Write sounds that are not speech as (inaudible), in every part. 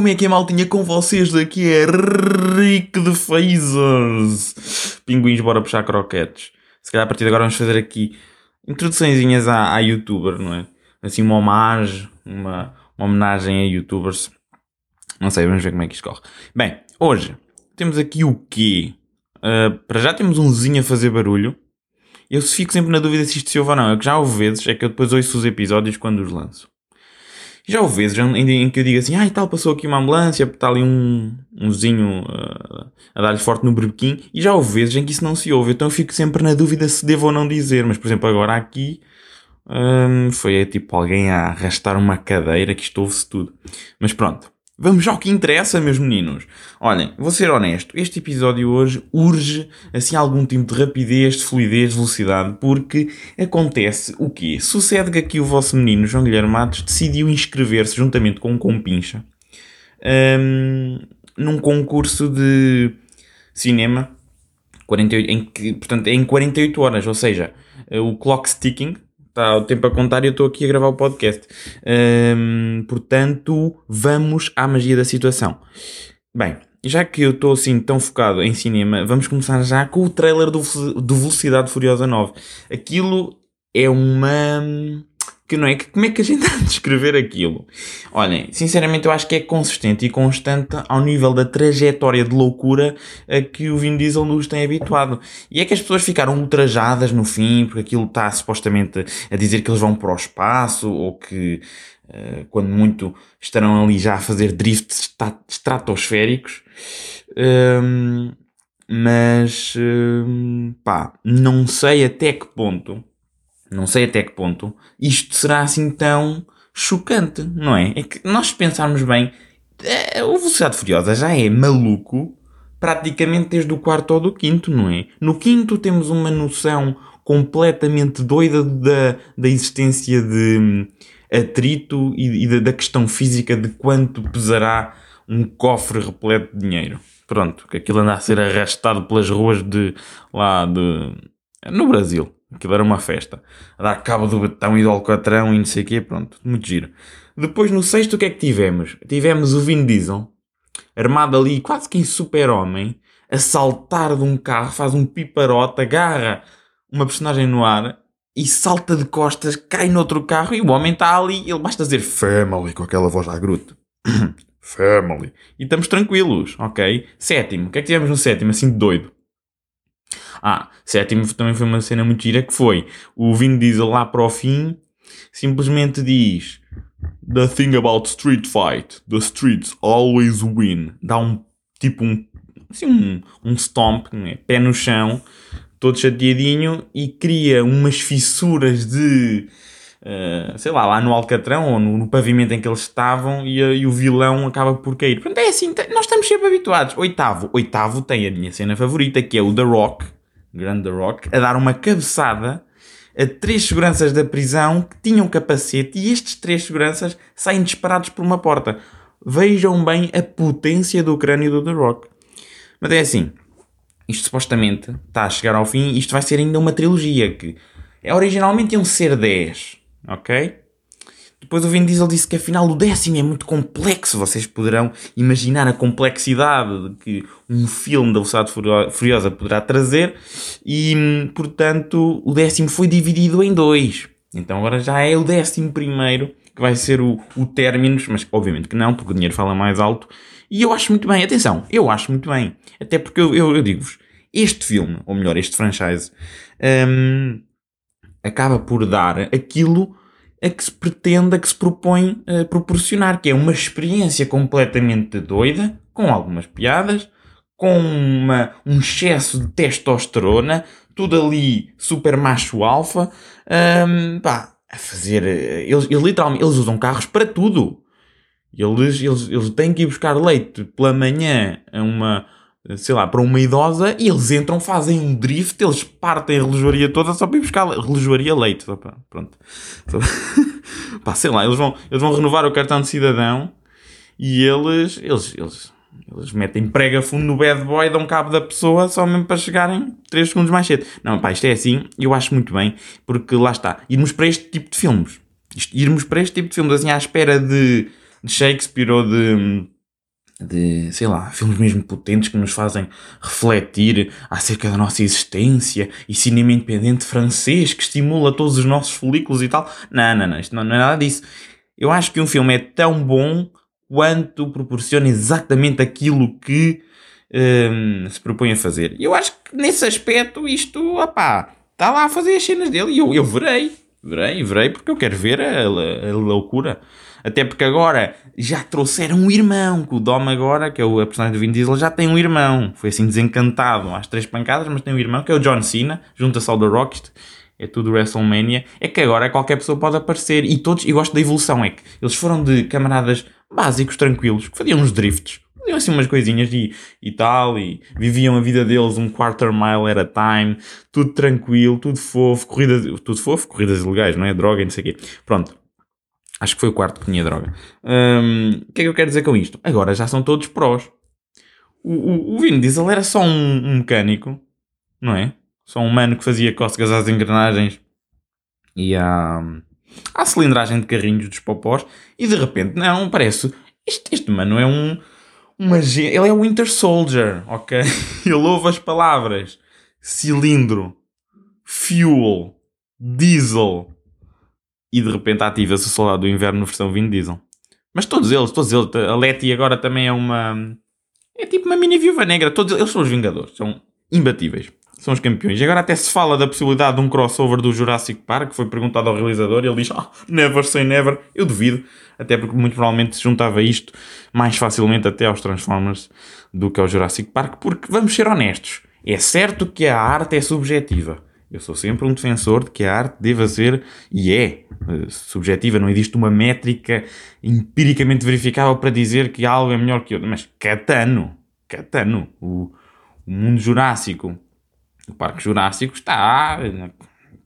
Como é que é maltinha com vocês? Daqui é Rick de Phasers. Pinguins, bora puxar croquetes. Se calhar a partir de agora vamos fazer aqui introduçõezinhas à, à youtuber, não é? Assim uma homenagem, uma, uma homenagem a youtubers. Não sei, vamos ver como é que isto corre. Bem, hoje temos aqui o quê? Uh, para já temos um zinho a fazer barulho. Eu fico sempre na dúvida se isto se ouve ou não. É que já houve vezes, é que eu depois ouço os episódios quando os lanço. Já houve vezes em que eu digo assim, ah e tal, passou aqui uma ambulância, está ali um, umzinho uh, a dar-lhe forte no berbequim, e já houve vezes em que isso não se ouve, então eu fico sempre na dúvida se devo ou não dizer, mas por exemplo agora aqui um, foi tipo alguém a arrastar uma cadeira que isto ouve-se tudo. Mas pronto, Vamos ao que interessa, meus meninos. Olhem, vou ser honesto, este episódio hoje urge assim algum tipo de rapidez, de fluidez, de velocidade, porque acontece o quê? Sucede que aqui o vosso menino, João Guilherme Matos, decidiu inscrever-se juntamente com um compincha um, num concurso de cinema 48, em que, portanto, é em 48 horas, ou seja, o clock sticking, está o tempo a contar e eu estou aqui a gravar o podcast. Portanto, vamos à magia da situação. Bem, já que eu estou assim tão focado em cinema, vamos começar já com o trailer do, do Velocidade Furiosa 9. Aquilo é uma que não é? Que, como é que a gente há de descrever aquilo? Olhem, sinceramente eu acho que é consistente e constante ao nível da trajetória de loucura a que o Vin Diesel nos tem habituado. E é que as pessoas ficaram ultrajadas no fim, porque aquilo está supostamente a dizer que eles vão para o espaço, ou que, uh, quando muito, estarão ali já a fazer drifts estratosféricos. Um, mas, um, pá, não sei até que ponto não sei até que ponto, isto será assim tão chocante, não é? É que nós pensarmos bem, é, o Velocidade Furiosa já é maluco praticamente desde o quarto ou do quinto, não é? No quinto temos uma noção completamente doida da, da existência de hum, atrito e, e da questão física de quanto pesará um cofre repleto de dinheiro. Pronto, que aquilo anda a ser arrastado pelas ruas de lá de. no Brasil. Aquilo era uma festa. A dar cabo do betão e do alcatrão e não sei o quê, pronto, muito giro. Depois no sexto o que é que tivemos? Tivemos o Vin Diesel, armado ali quase que em super-homem, a saltar de um carro, faz um piparote, agarra uma personagem no ar e salta de costas, cai noutro carro e o homem está ali, ele basta dizer family com aquela voz à gruta. (clears throat) family. E estamos tranquilos, ok? Sétimo, o que é que tivemos no sétimo, assim doido? Ah, sétimo também foi uma cena muito gira que foi o Vin Diesel lá para o fim simplesmente diz The thing about street fight, the streets always win. Dá um tipo um, assim, um, um stomp, né? pé no chão, todo chateadinho e cria umas fissuras de Uh, sei lá, lá no Alcatrão ou no, no, pavimento em que eles estavam e, e, o vilão acaba por cair. Portanto, é assim, nós estamos sempre habituados. Oitavo, oitavo tem a minha cena favorita que é o The Rock grande The Rock, a dar uma cabeçada a três seguranças da prisão que tinham capacete e estes três seguranças saem disparados por uma porta. Vejam bem a potência do crânio do The Rock. Mas é assim, isto supostamente está a chegar ao fim, isto vai ser ainda uma trilogia que é, originalmente iam ser 10, ok? Depois o Vin Diesel disse que afinal o décimo é muito complexo. Vocês poderão imaginar a complexidade que um filme da Velocidade Furiosa poderá trazer. E, portanto, o décimo foi dividido em dois. Então agora já é o décimo primeiro que vai ser o, o términos, mas obviamente que não, porque o dinheiro fala mais alto. E eu acho muito bem, atenção, eu acho muito bem. Até porque eu, eu, eu digo-vos, este filme, ou melhor, este franchise, um, acaba por dar aquilo a que se pretende, a que se propõe uh, proporcionar, que é uma experiência completamente doida, com algumas piadas, com uma, um excesso de testosterona, tudo ali super macho alfa, um, pá, a fazer, eh, eles, eles literalmente, eles usam carros para tudo. Eles, eles, eles têm que ir buscar leite pela manhã a uma, sei lá, para uma idosa e eles entram, fazem um drift, eles partem a relojoaria toda só para ir buscar relojoaria leite. Só para, pronto. Só, (laughs) pá, sei lá, eles vão, eles vão renovar o cartão de cidadão e eles, eles, eles, eles metem prega fundo no bad boy, dão cabo da pessoa só mesmo para chegarem 3 segundos mais cedo. Não, pá, isto é assim, eu acho muito bem, porque lá está, irmos para este tipo de filmes. Isto, irmos para este tipo de filmes, assim, à espera de, de Shakespeare ou de de, sei lá, filmes mesmo potentes que nos fazem refletir acerca da nossa existência e cinema independente francês que estimula todos os nossos folículos e tal. Não, não, não, isto não, não é nada disso. Eu acho que um filme é tão bom quanto proporciona exatamente aquilo que um, se propõe a fazer. Eu acho que nesse aspecto isto, opá, está lá a fazer as cenas dele e eu, eu verei. Verei, verei porque eu quero ver a, a, a loucura. Até porque agora já trouxeram um irmão, que o Dom agora, que é o personagem do Vin Diesel, já tem um irmão. Foi assim desencantado às três pancadas, mas tem um irmão que é o John Cena, junta-se ao The Rock, é tudo WrestleMania. É que agora qualquer pessoa pode aparecer e todos, e gosto da evolução, é que eles foram de camaradas básicos, tranquilos, que faziam uns drifts, faziam assim umas coisinhas e, e tal, e viviam a vida deles um quarter mile at a time, tudo tranquilo, tudo fofo, corridas, tudo fofo, corridas ilegais, não é? Droga e não sei o quê. Pronto. Acho que foi o quarto que tinha droga. Um, o que é que eu quero dizer com isto? Agora já são todos prós. O, o, o Vin Diesel era só um, um mecânico, não é? Só um mano que fazia cócegas às engrenagens e à, à cilindragem de carrinhos dos popós. E de repente, não, parece. Este, este mano é um. Uma, ele é o Winter Soldier, ok? (laughs) Ele ouve as palavras cilindro, fuel, diesel, e de repente ativa-se o Soldado do Inverno versão Vin Diesel. Mas todos eles, todos eles, a Letty agora também é uma. É tipo uma mini viúva negra. Todos eles são os Vingadores, são imbatíveis. São os campeões. E agora até se fala da possibilidade de um crossover do Jurassic Park, foi perguntado ao realizador, e ele diz: ah, never say never. Eu duvido, até porque muito provavelmente se juntava isto mais facilmente até aos Transformers do que ao Jurassic Park, porque vamos ser honestos, é certo que a arte é subjetiva. Eu sou sempre um defensor de que a arte deva ser, e é, eh, subjetiva, não existe uma métrica empiricamente verificável para dizer que algo é melhor que outro. Mas Catano, Catano, o, o mundo jurássico, o Parque Jurássico está,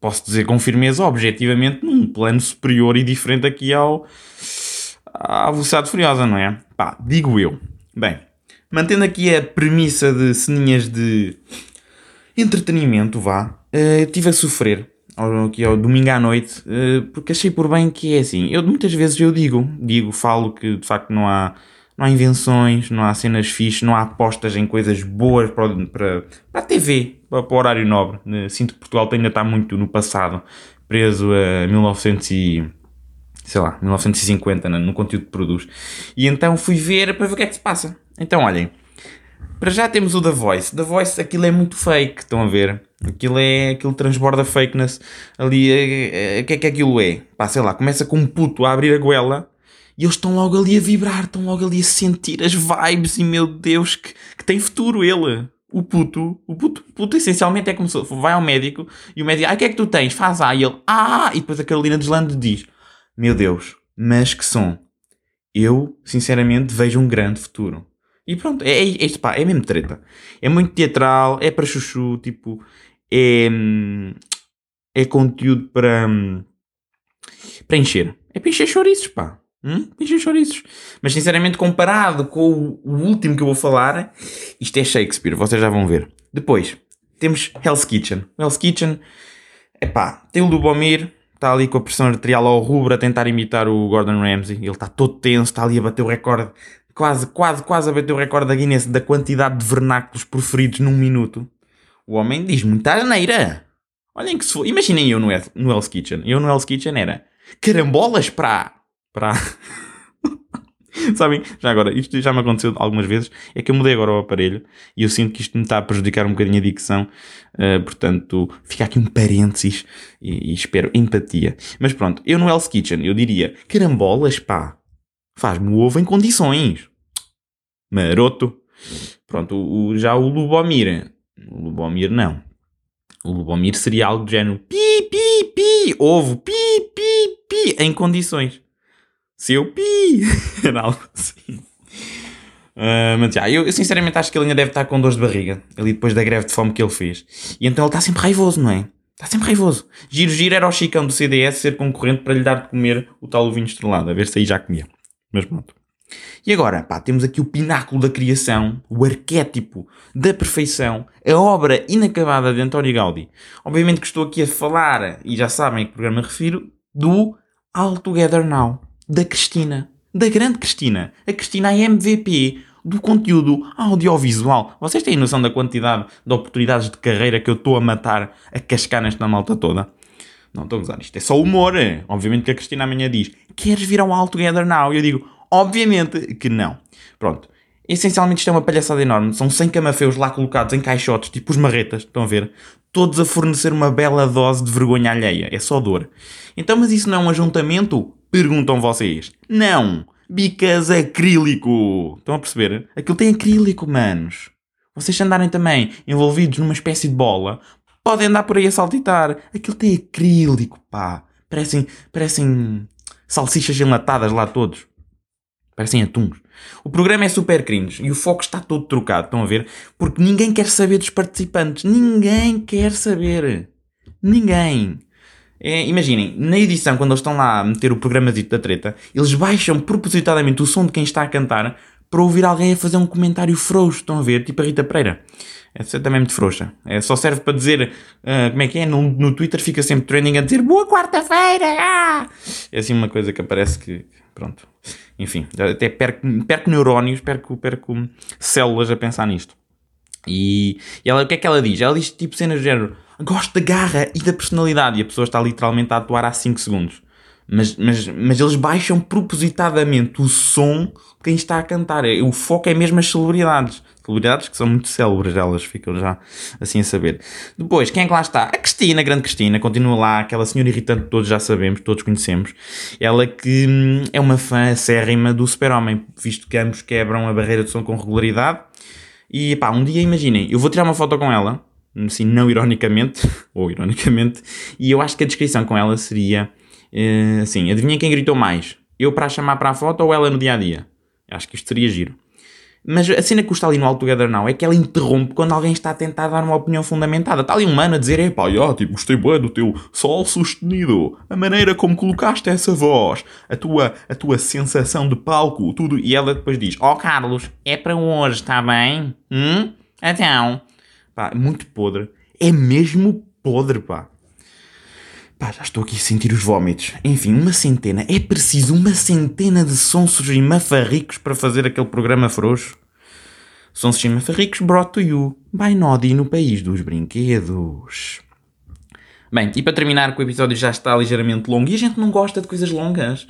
posso dizer com firmeza, objetivamente, num plano superior e diferente aqui ao, à Velocidade Furiosa, não é? Pá, digo eu. Bem, mantendo aqui a premissa de ceninhas de entretenimento, vá, uh, estive a sofrer aqui ao domingo à noite, uh, porque achei por bem que é assim. Eu muitas vezes eu digo, digo, falo que de facto não há, não há invenções, não há cenas fixas, não há apostas em coisas boas para, para, para a TV, para, para o horário nobre. Uh, sinto que Portugal ainda está muito no passado, preso a 1900 e sei lá, 1950 no conteúdo que produz. E então fui ver para ver o que é que se passa. Então olhem, para já temos o The Voice. The Voice, aquilo é muito fake, estão a ver? Aquilo é, aquilo transborda fakeness ali. É, é, o que é que aquilo é? Pá, sei lá, começa com um puto a abrir a goela e eles estão logo ali a vibrar, estão logo ali a sentir as vibes e meu Deus, que, que tem futuro ele. O puto, o puto, o puto essencialmente é como se vai ao médico e o médico, ah, o que é que tu tens? Faz A. E ele, ah, e depois a Carolina Deslando diz, meu Deus, mas que som. Eu, sinceramente, vejo um grande futuro. E pronto, é, é, é, pá, é mesmo treta. É muito teatral, é para chuchu, tipo, é, é conteúdo para, para encher. É para encher chouriços, pá. Hum? Encher chouriços. Mas sinceramente, comparado com o, o último que eu vou falar, isto é Shakespeare, vocês já vão ver. Depois, temos Hell's Kitchen. Hell's Kitchen, é pá, tem o Lubomir, está ali com a pressão arterial ao rubro a tentar imitar o Gordon Ramsay. Ele está todo tenso, está ali a bater o recorde quase, quase, quase a bater o recorde da Guinness da quantidade de vernáculos proferidos num minuto. O homem diz muita asneira. Olhem que se for. Imaginem eu no, no Hell's Kitchen. Eu no Hell's Kitchen era carambolas para. para. (laughs) Sabem? Já agora, isto já me aconteceu algumas vezes. É que eu mudei agora o aparelho e eu sinto que isto me está a prejudicar um bocadinho a dicção. Uh, portanto, fica aqui um parênteses e, e, espero empatia. Mas pronto, eu no Hell's Kitchen eu diria carambolas, pá. Faz-me o ovo em condições maroto. Pronto, o, já o Lubomir. Lubomir não. O Lubomir seria algo do género pi, pi, pi, ovo, pi, pi, pi, em condições. Seu pi. (laughs) Era algo assim. Uh, mas já, eu, eu, sinceramente acho que ele ainda deve estar com dores de barriga, ali depois da greve de fome que ele fez. E então ele está sempre raivoso, não é? Está sempre raivoso. Giro, giro era o Chicão do CDS ser concorrente para lhe dar de comer o tal vinho estrelado, a ver se aí já comia. Mas pronto. E agora, pá, temos aqui o pináculo da criação, o arquétipo da perfeição, a obra inacabada de António Gaudí. Obviamente que estou aqui a falar, e já sabem a que programa refiro, do All Together Now, da Cristina, da grande Cristina. A Cristina é MVP. do conteúdo audiovisual. Vocês têm noção da quantidade de oportunidades de carreira que eu estou a matar, a cascar nesta malta toda? Não estou a gozar, isto é só humor. Obviamente que a Cristina amanhã diz: Queres vir ao All Together Now? E eu digo: Obviamente que não. Pronto. Essencialmente isto é uma palhaçada enorme. São 100 camafeus lá colocados em caixotes, tipo os marretas, estão a ver? Todos a fornecer uma bela dose de vergonha alheia. É só dor. Então, mas isso não é um ajuntamento? Perguntam vocês. Não! Bicas acrílico! Estão a perceber? Aquilo tem acrílico, manos. Vocês andarem também envolvidos numa espécie de bola, podem andar por aí a saltitar. Aquilo tem acrílico, pá. Parecem, parecem salsichas enlatadas lá todos. Parecem atuns. O programa é super cringe e o foco está todo trocado, estão a ver? Porque ninguém quer saber dos participantes. Ninguém quer saber. Ninguém. É, imaginem, na edição, quando eles estão lá a meter o programa da treta, eles baixam propositadamente o som de quem está a cantar para ouvir alguém a fazer um comentário frouxo, estão a ver? Tipo a Rita Pereira. Essa é também muito frouxa. É, só serve para dizer, uh, como é que é? No, no Twitter fica sempre trending a dizer Boa quarta-feira! Ah! É assim uma coisa que aparece que, pronto. Enfim, até perco, perco neurónios, perco, perco células a pensar nisto. E, e ela, o que é que ela diz? Ela diz tipo cenas do género, gosto da garra e da personalidade. E a pessoa está literalmente a atuar há 5 segundos. Mas, mas, mas eles baixam propositadamente o som de quem está a cantar. É, o foco é mesmo as celebridades. Celebridades que são muito célebres, elas ficam já assim a saber. Depois, quem é que lá está? A Cristina, a grande Cristina, continua lá, aquela senhora irritante que todos já sabemos, todos conhecemos. Ela que hum, é uma fã acérrima do Super-Homem, visto que ambos quebram a barreira de som com regularidade. E pá, um dia imaginem, eu vou tirar uma foto com ela, assim, não ironicamente, (laughs) ou ironicamente, e eu acho que a descrição com ela seria Uh, assim, adivinha quem gritou mais? Eu para a chamar para a foto ou ela no dia a dia? Acho que isto seria giro. Mas a cena que custa ali no All Together Now é que ela interrompe quando alguém está a tentar dar uma opinião fundamentada. Está ali um mano a dizer: Epá, ó, tipo, gostei bem do teu sol sustenido, a maneira como colocaste essa voz, a tua, a tua sensação de palco, tudo. E ela depois diz: Ó, oh, Carlos, é para hoje, está bem? Hum? Então. Pá, muito podre. É mesmo podre, pá. Pá, já estou aqui a sentir os vómitos. Enfim, uma centena. É preciso uma centena de sonsos e mafarricos para fazer aquele programa frouxo. Sonsos e mafarricos brought to you by Nodi no país dos brinquedos. Bem, e para terminar, que o episódio já está ligeiramente longo e a gente não gosta de coisas longas,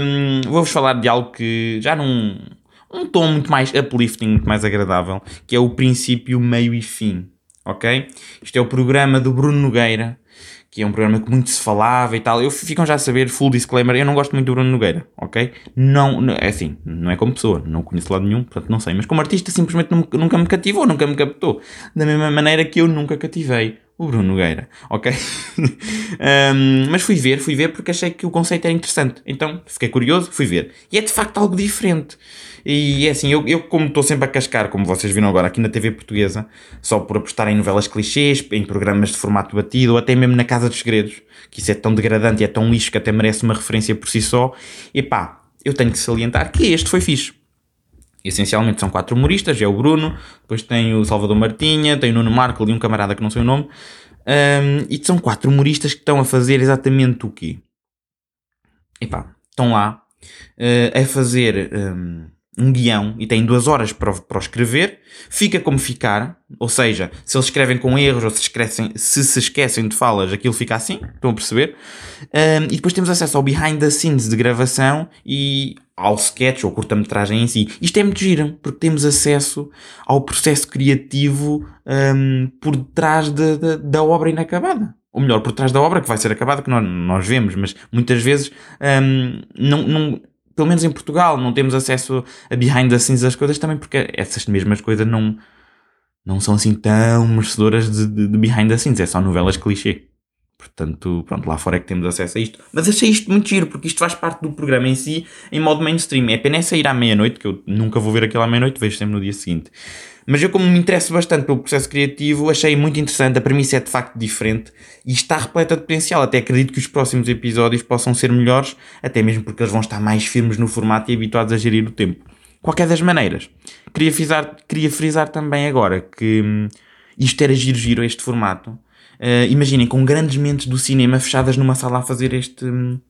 um, vou-vos falar de algo que já num um tom muito mais uplifting, muito mais agradável, que é o princípio, meio e fim. Ok? Isto é o programa do Bruno Nogueira, que é um programa que muito se falava e tal. Eu ficam já a saber, full disclaimer, eu não gosto muito do Bruno Nogueira, ok? Não, é assim, não é como pessoa, não conheço lado nenhum, portanto não sei, mas como artista simplesmente nunca me cativou, nunca me captou. Da mesma maneira que eu nunca cativei o Bruno Nogueira, ok? (laughs) um, mas fui ver, fui ver porque achei que o conceito era interessante. Então fiquei curioso, fui ver. E é de facto algo diferente. E é assim, eu, eu como estou sempre a cascar, como vocês viram agora aqui na TV portuguesa, só por apostar em novelas clichês, em programas de formato batido, ou até mesmo na Casa dos Segredos, que isso é tão degradante e é tão lixo que até merece uma referência por si só, e pá, eu tenho que salientar que este foi fixe. Essencialmente são quatro humoristas, é o Bruno, depois tem o Salvador Martinha, tem o Nuno Marco e um camarada que não sei o nome, um, e são quatro humoristas que estão a fazer exatamente o quê? Epá, estão lá uh, a fazer um, um guião e têm duas horas para, para o escrever, fica como ficar, ou seja, se eles escrevem com erros ou se, esquecem, se se esquecem de falas, aquilo fica assim, estão a perceber? Um, e depois temos acesso ao behind the scenes de gravação e ao sketch ou curta-metragem em si. Isto é muito giro, porque temos acesso ao processo criativo um, por trás de, de, da obra inacabada. Ou melhor, por trás da obra que vai ser acabada, que nós, nós vemos, mas muitas vezes não, pelo menos em Portugal, não temos acesso a behind the scenes das coisas também porque essas mesmas coisas não, não são assim tão merecedoras de, de, de behind the scenes, é só novelas clichê. Portanto, pronto, lá fora é que temos acesso a isto. Mas achei isto muito giro, porque isto faz parte do programa em si, em modo mainstream. É pena é sair à meia-noite, que eu nunca vou ver aquilo à meia-noite, vejo sempre no dia seguinte. Mas eu, como me interesso bastante pelo processo criativo, achei muito interessante. A premissa é de facto diferente e está repleta de potencial. Até acredito que os próximos episódios possam ser melhores, até mesmo porque eles vão estar mais firmes no formato e habituados a gerir o tempo. Qualquer das maneiras, queria frisar, queria frisar também agora que hum, isto era giro-giro, este formato. Uh, imaginem, com grandes mentes do cinema fechadas numa sala a fazer este, hum,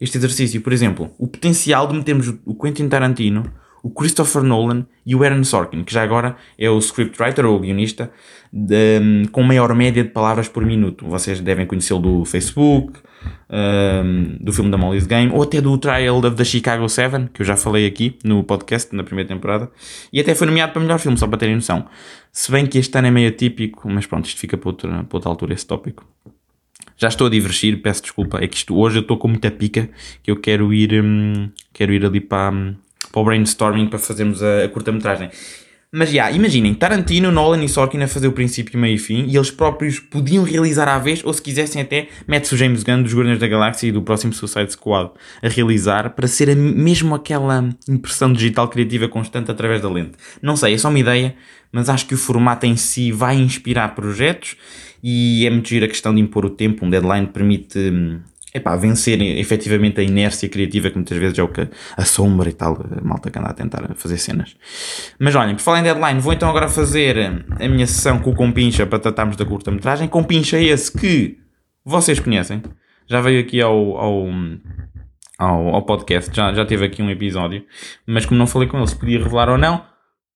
este exercício. Por exemplo, o potencial de metermos o Quentin Tarantino o Christopher Nolan e o Aaron Sorkin, que já agora é o scriptwriter ou o guionista de, com maior média de palavras por minuto. Vocês devem conhecê-lo do Facebook, um, do filme da Molly's Game, ou até do Trial of the Chicago 7, que eu já falei aqui no podcast, na primeira temporada, e até foi nomeado para melhor filme, só para terem noção. Se bem que este ano é meio atípico, mas pronto, isto fica para outra, para outra altura esse tópico. Já estou a divergir, peço desculpa, é que isto, hoje eu estou com muita pica, que eu quero ir, hum, quero ir ali para, hum, para o brainstorming para fazermos a, a curta-metragem. Mas já, yeah, imaginem, Tarantino, Nolan e Sorkin a fazer o princípio, meio e fim, e eles próprios podiam realizar à vez, ou se quisessem até, mete-se o James Gunn dos Guardiões da Galáxia e do próximo Suicide Squad a realizar, para ser a, mesmo aquela impressão digital criativa constante através da lente. Não sei, é só uma ideia, mas acho que o formato em si vai inspirar projetos, e é muito giro a questão de impor o tempo, um deadline permite hum, epá, vencer efetivamente a inércia criativa que muitas vezes é o que a sombra e tal, a malta que anda a tentar fazer cenas. Mas olhem, por falar em deadline, vou então agora fazer a minha sessão com o Compincha para tratarmos da curta-metragem. Compincha é esse que vocês conhecem, já veio aqui ao, ao, ao, ao podcast, já, já teve aqui um episódio, mas como não falei com ele se podia revelar ou não,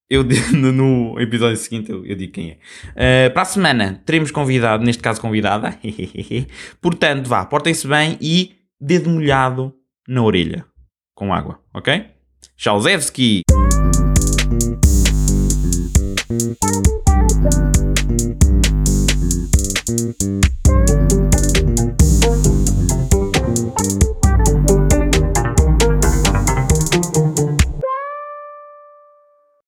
eu (laughs) no episódio seguinte eu, eu digo quem é. Uh, para a semana teremos convidado, neste caso convidada. (laughs) Portanto, vá, portem-se bem e dedo molhado na orelha com água, ok? Tchauzewski!